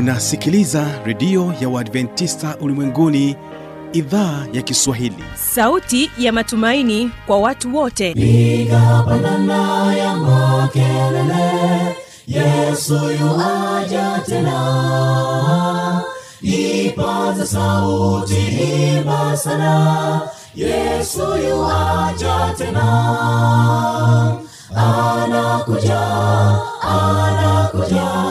unasikiliza redio ya uadventista ulimwenguni idhaa ya kiswahili. Sauti ya matumaini kwa watu wote. Piga ya makelele yesu yuaja tena. Ipata sauti imba sana yesu yuaja tena. Anakuja anakuja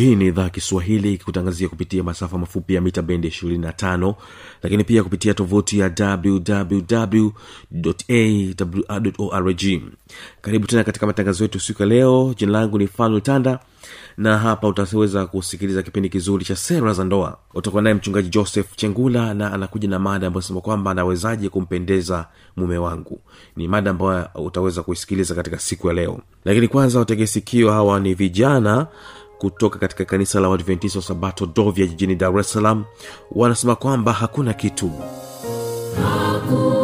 hii ni idhaa kiswahili ikikutangazia kupitia masafa mafupi ya mita bendi 25 lakini pia kupitia tovuti ya wwwawrorg karibu tena katika matangazo yetu siku ya leo. Jina langu ni fanuel tanda na hapa utaweza kusikiliza kipindi kizuri cha sera za ndoa. Utakuwa naye mchungaji joseph chengula na anakuja na mada ambayo sema kwamba anawezaje kumpendeza mume wangu. Ni mada ambayo utaweza kuisikiliza katika siku ya leo. Lakini kwanza utegesikio hawa ni vijana kutoka katika kanisa la wadventista wa sabato dovya jijini dar es salaam wanasema kwamba hakuna kitu. Hakuna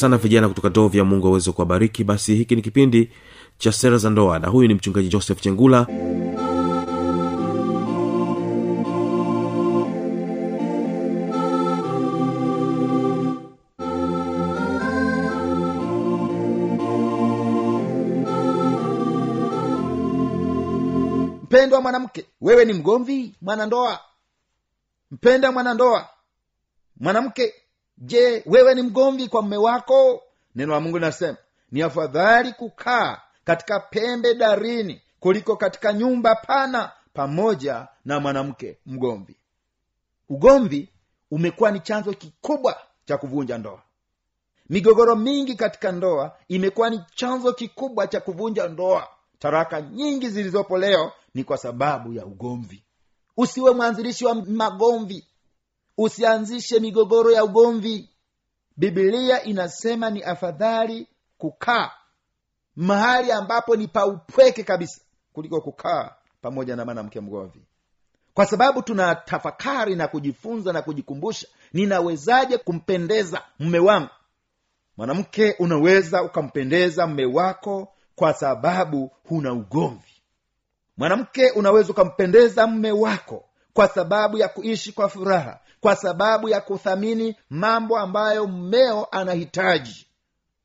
sana vijana kutoka dovya mungu aweze kuwabariki. Basi hiki ni kipindi cha sera za ndoa na huyu ni mchungaji joseph chengula. Mpendwa mwanamke wewe ni mgomvi mwanandoa. Mpenda mwanandoa. Mwanamke je wewe ni mgomvi kwa mme wako? Neno la mungu linasema ni afadhali kukaa katika pembe darini kuliko katika nyumba pana pamoja na mwanamke mgomvi. Ugomvi umekuwa ni chanzo kikubwa cha kuvunja ndoa. Migogoro mingi katika ndoa imekuwa ni chanzo kikubwa cha kuvunja ndoa. Taraka nyingi zilizopo leo ni kwa sababu ya ugomvi. Usiwe mwanzilishi wa magomvi usianzishe migogoro ya ugomvi. Bibilia inasema ni afadhali kukaa mahali ambapo ni paupweke kabisa kuliko kukaa pamoja na mwanamke mgomvi. Kwa sababu tuna tafakari na kujifunza na kujikumbusha ninawezaje kumpendeza mme wangu? Mwanamke unaweza ukampendeza mme wako kwa sababu huna ugomvi. Mwanamke unaweza ukampendeza mme wako kwa sababu ya kuishi kwa furaha kwa sababu ya kuthamini mambo ambayo mmeo anahitaji.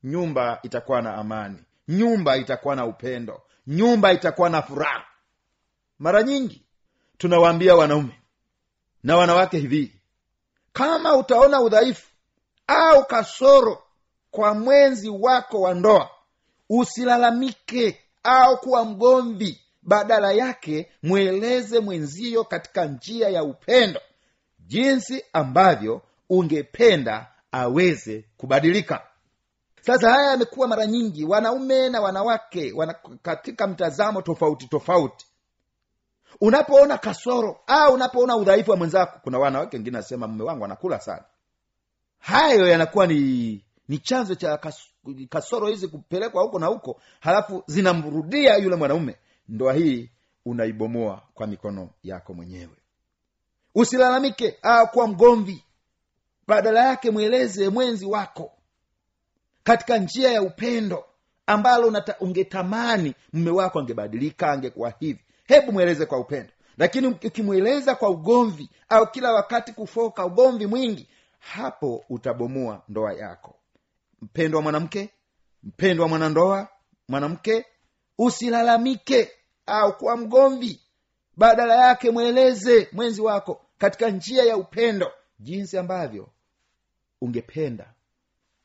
Nyumba itakuwa na amani nyumba itakuwa na upendo nyumba itakuwa na furaha. Mara nyingi tunawaambia wanaume na wanawake hivi kama utaona udhaifu au kasoro kwa mwenzi wako wa ndoa usilalamike au kuwa mgomvi badala yake mweleze mwenzio katika njia ya upendo jinsi ambavyo ungependa aweze kubadilika. Sasa haya yamekuwa mara nyingi wanaume na wanawake wana, katika mtazamo tofauti tofauti. Unapoona kasoro au unapoona udhaifu wa mwenzako kuna wanawake wengine nasema mume wangu anakula sana. Hayo yanakuwa ni ni chanzo cha kas, kasoro hizi kupelekwa huko na huko halafu zinamrudia yule mwanaume ndoa hii unaibomoa kwa mikono yako mwenyewe. Usilalamike au kuwa mgomvi. Badala yake mweleze mwenzi wako. Katika njia ya upendo ambalo unata, ungetamani mme wako angebadilika angekuwa hivi. Hebu mweleze kwa upendo. Lakini ukimweleza kwa ugomvi au kila wakati kufoka ugomvi mwingi hapo utabomoa ndoa yako. Mpendo wa mwanamke mpendo wa mwanandoa mwanamke usilalamike au kuwa mgomvi. Badala yake mweleze mwenzi wako katika njia ya upendo jinsi ambavyo ungependa.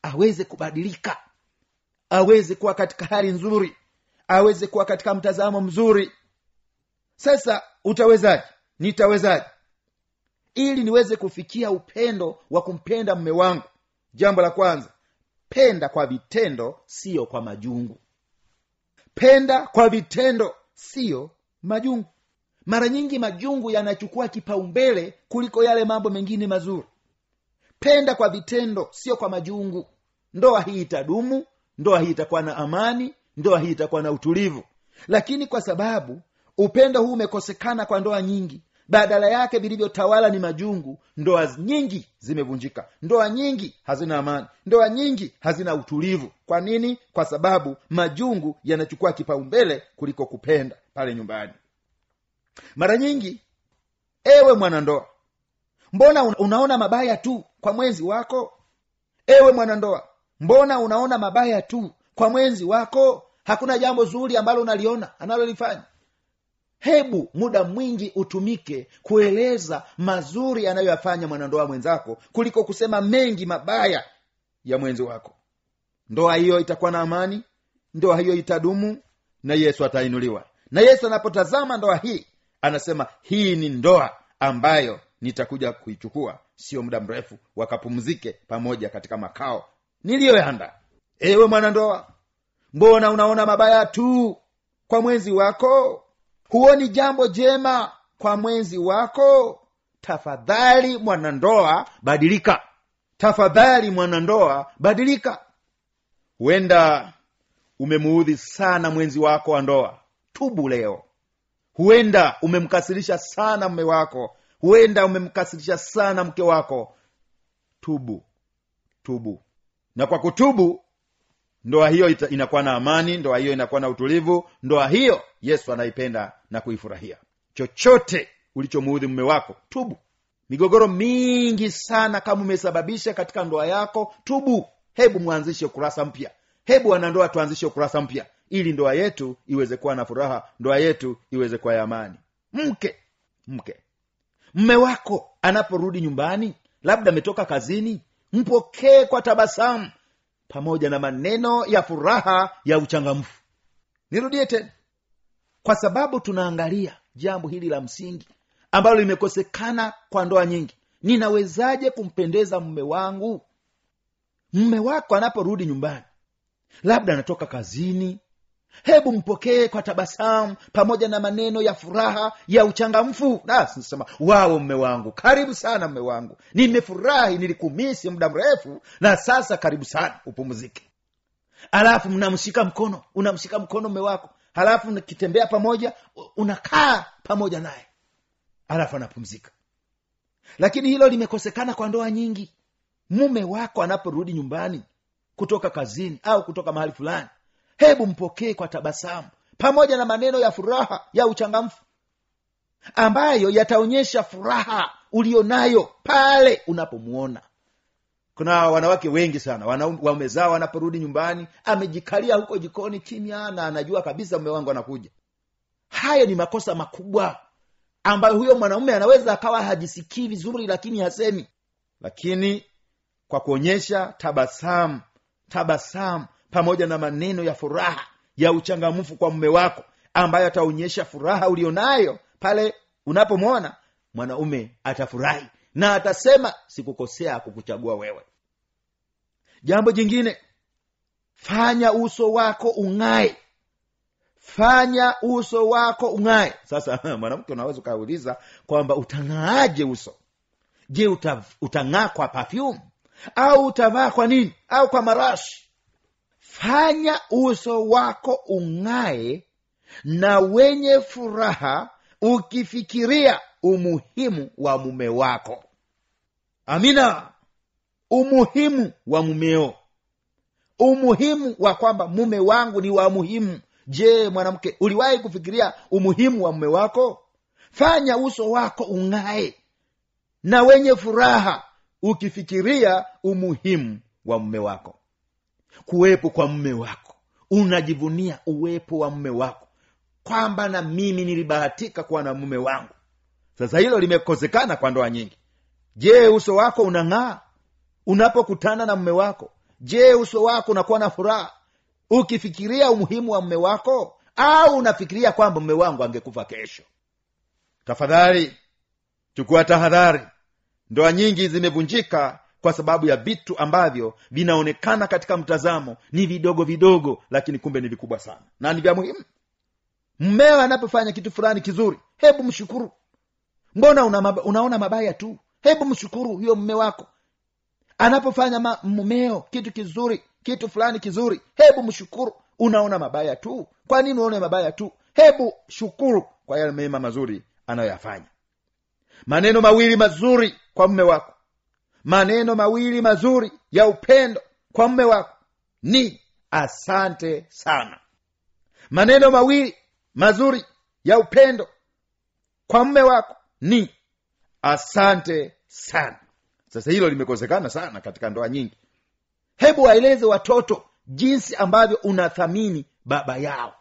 Aweze kubadilika. Aweze kuwa katika hali nzuri. Aweze kuwa katika mtazamo mzuri. Sasa utawezaje? Nitawezaje? Ili niweze kufikia upendo wa kumpenda mme wangu. Jambo la kwanza penda kwa vitendo siyo kwa majungu penda kwa vitendo siyo majungu. Mara nyingi majungu yanachukua kipaumbele kuliko yale mambo mengine mazuri. Penda kwa vitendo sio kwa majungu. Ndoa hii itadumu ndoa hii itakuwa na amani ndoa hii itakuwa na utulivu. Lakini kwa sababu upendo huu umekosekana kwa ndoa nyingi badala yake vilivyotawala ni majungu ndoa nyingi zimevunjika. Ndoa nyingi hazina amani. Ndoa nyingi hazina utulivu. Kwa nini? Kwa sababu majungu yanachukua kipaumbele kuliko kupenda pale nyumbani. Mara nyingi ewe mwanandoa mbona unaona mabaya tu kwa mwenzi wako? Ewe mwanandoa mbona unaona mabaya tu kwa mwenzi wako? Hakuna jambo zuri ambalo unaliona analolifanya hebu muda mwingi utumike kueleza mazuri anayoyafanya mwanandoa mwenzako kuliko kusema mengi mabaya ya mwenzi wako. Ndoa hiyo itakuwa na amani ndoa hiyo itadumu na yesu atainuliwa. Na yesu anapotazama ndoa hii anasema hii ni ndoa ambayo nitakuja kuichukua. Sio muda mrefu wakapumzike pamoja katika makao niliyoyanda. Ewe mwanandoa mbona unaona mabaya tu kwa mwenzi wako huoni jambo jema kwa mwenzi wako? Tafadhali mwanandoa badilika. tafadhali mwanandoa badilika. Huenda umemuudhi sana mwenzi wako wa ndoa. Tubu leo. Huenda umemkasirisha sana mme wako. Huenda umemkasirisha sana mke wako. Tubu tubu. Na kwa kutubu ndoa hiyo inakuwa na amani ndoa hiyo inakuwa na utulivu. Ndoa hiyo yesu anaipenda na kuifurahia. Chochote ulichomuudhi mume wako tubu. Migogoro mingi sana kama umesababisha katika ndoa yako tubu. Hebu mwanzishe ukurasa mpya. Hebu wanandoa tuanzishe ukurasa mpya ili ndoa yetu iweze kuwa na furaha ndoa yetu iweze kuwa ya amani. Mke mke. Mme wako anaporudi nyumbani labda ametoka kazini mpokee kwa tabasamu pamoja na maneno ya furaha ya uchangamfu. Nirudie tena kwa sababu tunaangalia jambo hili la msingi ambalo limekosekana kwa ndoa nyingi. Ninawezaje kumpendeza mme wangu? Mme wako anaporudi nyumbani labda anatoka kazini hebu mpokee kwa tabasamu pamoja na maneno ya furaha ya uchangamfu. Nasema wao mme wangu karibu sana mme wangu. Nimefurahi nilikumisi muda mrefu na sasa karibu sana upumzike. Alafu mnamshika mkono unamshika mkono mme wako halafu nikitembea pamoja unakaa pamoja naye. Halafu anapumzika. Lakini hilo limekosekana kwa ndoa nyingi. Mume wako anaporudi nyumbani kutoka kazini au kutoka mahali fulani hebu mpokee kwa tabasamu pamoja na maneno ya furaha ya uchangamfu ambayo yataonyesha furaha ulionayo pale unapomuona kuna wanawake wengi sana waume wanaporudi nyumbani amejikalia huko jikoni kimya na anajua kabisa mume wangu anakuja. Haya ni makosa makubwa ambayo huyo mwanaume anaweza akawa hajisikii vizuri lakini hasemi. Lakini kwa kuonyesha tabasamu tabasamu pamoja na maneno ya furaha ya uchangamfu kwa mume wako ambayo ataonyesha furaha ulionayo pale unapomwona mwanaume atafurahi na atasema sikukosea kukuchagua wewe jambo jingine fanya uso wako ung'ae. Fanya uso wako ung'ae. Sasa mwanamke unaweza ukauliza kwamba utang'aaje uso? Je uta, utang'aa kwa perfume? Au utavaa kwa nini? Au kwa marashi? Fanya uso wako ung'ae na wenye furaha ukifikiria umuhimu wa mume wako. Amina umuhimu wa mumeo. Umuhimu wa kwamba mume wangu ni wa muhimu. Je mwanamke uliwahi kufikiria umuhimu wa mume wako? Fanya uso wako ung'ae. Na wenye furaha ukifikiria umuhimu wa mume wako. Kuwepo kwa mume wako. Unajivunia uwepo wa mume wako. Kwamba na mimi nilibahatika kuwa na mume wangu. Sasa hilo limekosekana kwa ndoa nyingi. Je uso wako unang'aa unapokutana na mme wako je uso wako unakuwa na furaha? Ukifikiria umuhimu wa mme wako au unafikiria kwamba mme wangu angekufa kesho? Tafadhali chukua tahadhari. Ndoa nyingi zimevunjika kwa sababu ya vitu ambavyo vinaonekana katika mtazamo ni vidogo vidogo lakini kumbe ni vikubwa sana na ni vya muhimu. Mmeo anapofanya kitu fulani kizuri hebu mshukuru. Mbona una mab- unaona mabaya tu? Hebu mshukuru huyo mme wako anapofanya mumeo kitu kizuri kitu fulani kizuri hebu mshukuru. Unaona mabaya tu. Kwa nini unaone mabaya tu? Hebu shukuru kwa yale mema mazuri anayoyafanya. Maneno mawili mazuri kwa mme wako. Maneno mawili mazuri ya upendo kwa mme wako ni asante sana. Maneno mawili mazuri ya upendo kwa mme wako ni asante sana sasa hilo limekosekana sana katika ndoa nyingi. Hebu waeleze watoto jinsi ambavyo unathamini baba yao.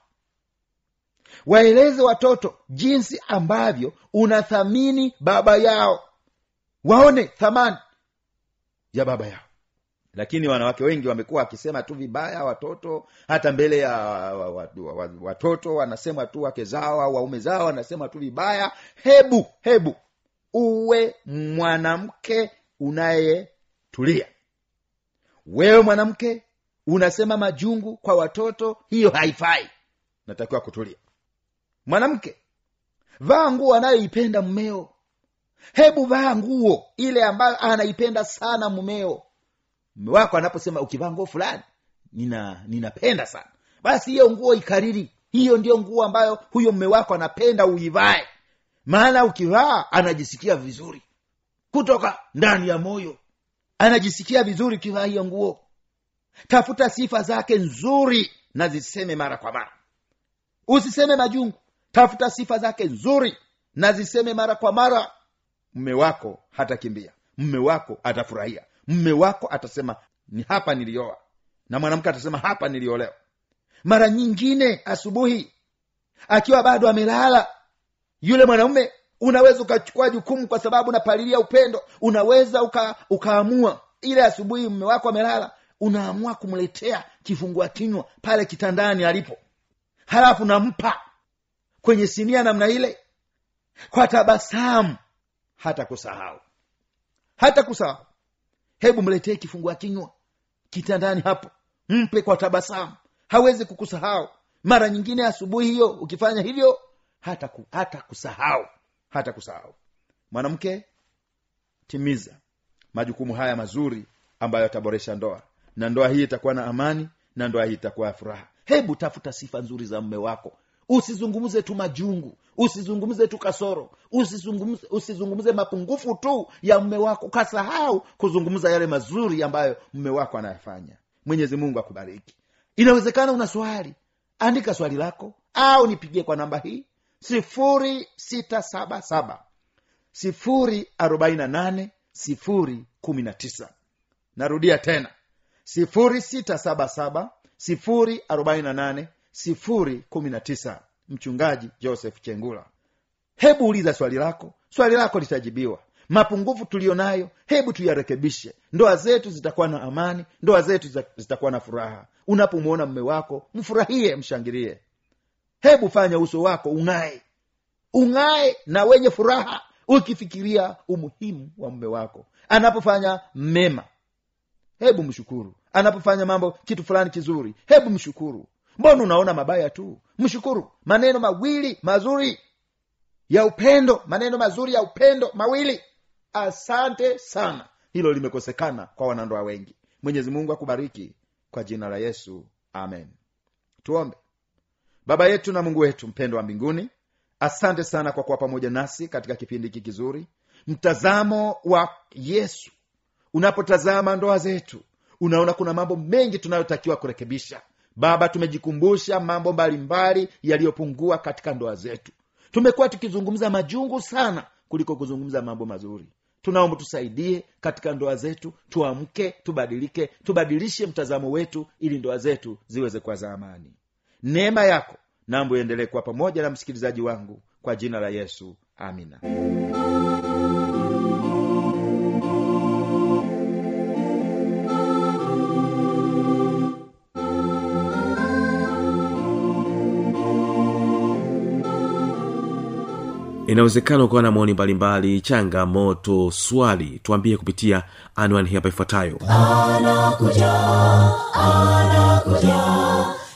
Waeleze watoto jinsi ambavyo unathamini baba yao. Waone thamani ya baba yao. Lakini wanawake wengi wamekuwa wakisema tu vibaya watoto hata mbele ya wa- wa- wa- wa- watoto wanasema tu wake zao au waume zao wanasema tu vibaya. Hebu hebu uwe mwanamke unayetulia. Wewe mwanamke unasema majungu kwa watoto hiyo haifai. Natakiwa kutulia. Mwanamke vaa nguo anayoipenda mmeo. Hebu vaa nguo ile ambayo anaipenda sana mumeo mme wako anaposema ukivaa nguo fulani nina ninapenda sana. Basi hiyo nguo ikariri. Hiyo ndiyo nguo ambayo huyo mme wako anapenda uivae. Maana ukivaa anajisikia vizuri kutoka ndani ya moyo. Anajisikia vizuri kivaa hiyo nguo. Tafuta sifa zake nzuri na ziseme mara kwa mara. Usiseme majungu. Tafuta sifa zake nzuri na ziseme mara kwa mara. Mme wako hatakimbia. Mme wako atafurahia. Mme wako atasema ni hapa nilioa. Na mwanamke atasema hapa niliolewa mara nyingine asubuhi akiwa bado amelala yule mwanaume unaweza ukachukua jukumu kwa sababu unapalilia upendo. Unaweza uka, ukaamua. Ile asubuhi mme wako amelala unaamua kumletea kifungua kinywa pale kitandani alipo. Halafu nampa kwenye sinia namna ile. Kwa tabasamu. Hata kusahau. Hata kusahau. Hebu mletee kifungua kinywa kitandani hapo. Mpe kwa tabasamu. Hawezi kukusahau. Mara nyingine asubuhi hiyo ukifanya hivyo hata, ku, hata kusahau hata kusahau. Mwanamke timiza majukumu haya mazuri ambayo yataboresha ndoa. Na ndoa hii itakuwa na amani na ndoa hii itakuwa ya furaha. Hebu tafuta sifa nzuri za mme wako. Usizungumze tu majungu usizungumze tu kasoro usizungumze, usizungumze mapungufu tu ya mme wako. Kasahau kuzungumza yale mazuri ambayo mme wako anayafanya. Mwenyezi mungu akubariki. Inawezekana una swali andika swali lako au nipigie kwa namba hii sifuri sita saba saba sifuri arobaini na nane sifuri kumi na tisa. Narudia tena sifuri sita saba saba sifuri arobaini na nane sifuri kumi na tisa. Mchungaji joseph chengula hebu uliza swali lako swali lako litajibiwa. Mapungufu tuliyo nayo hebu tuyarekebishe. Ndoa zetu zitakuwa na amani ndoa zetu zitakuwa na furaha. Unapomwona mme wako mfurahie mshangilie hebu fanya uso wako ung'ae. Ung'ae na wenye furaha ukifikiria umuhimu wa mme wako. Anapofanya mema hebu mshukuru. Anapofanya mambo kitu fulani kizuri hebu mshukuru. Mbona unaona mabaya tu? Mshukuru. Maneno mawili mazuri ya upendo maneno mazuri ya upendo mawili. Asante sana. Hilo limekosekana kwa wanandoa wengi. Mwenyezi mungu akubariki kwa jina la yesu. Amen. Tuombe baba yetu na mungu wetu mpendo wa mbinguni asante sana kwa kuwa pamoja nasi katika kipindi hiki kizuri. Mtazamo wa yesu. Unapotazama ndoa zetu unaona kuna mambo mengi tunayotakiwa kurekebisha. Baba tumejikumbusha mambo mbalimbali yaliyopungua katika ndoa zetu. Tumekuwa tukizungumza majungu sana kuliko kuzungumza mambo mazuri. Tunaomba tusaidie katika ndoa zetu tuamke tubadilike tubadilishe mtazamo wetu ili ndoa zetu ziweze kuwa za amani neema yako nambo iendelee kuwa pamoja na msikilizaji wangu kwa jina la yesu. Amina. Inawezekana ukawa na maoni mbalimbali changamoto swali tuambie kupitia anwani hapa ifuatayo. Anakuja anakuja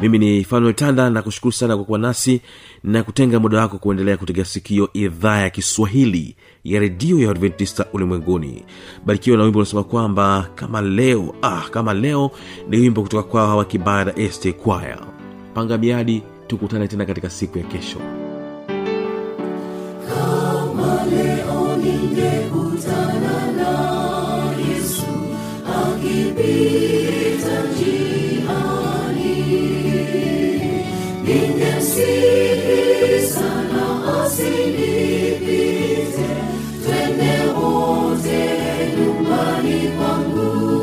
mimi ni fanuel tanda na kushukuru sana kwa kuwa nasi na kutenga muda wako kuendelea kutega sikio idhaa ya kiswahili ya redio ya adventista ulimwenguni. Barikiwa na wimbo unasema kwamba kama leo ah kama leo ni wimbo kutoka kwao hawa kibada este kwaya. Panga miadi tukutane tena katika siku ya kesho. Kama leo Ningemsihi sana asinipize, twende wote nyumbani kwangu.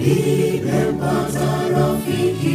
Nipe pata rafiki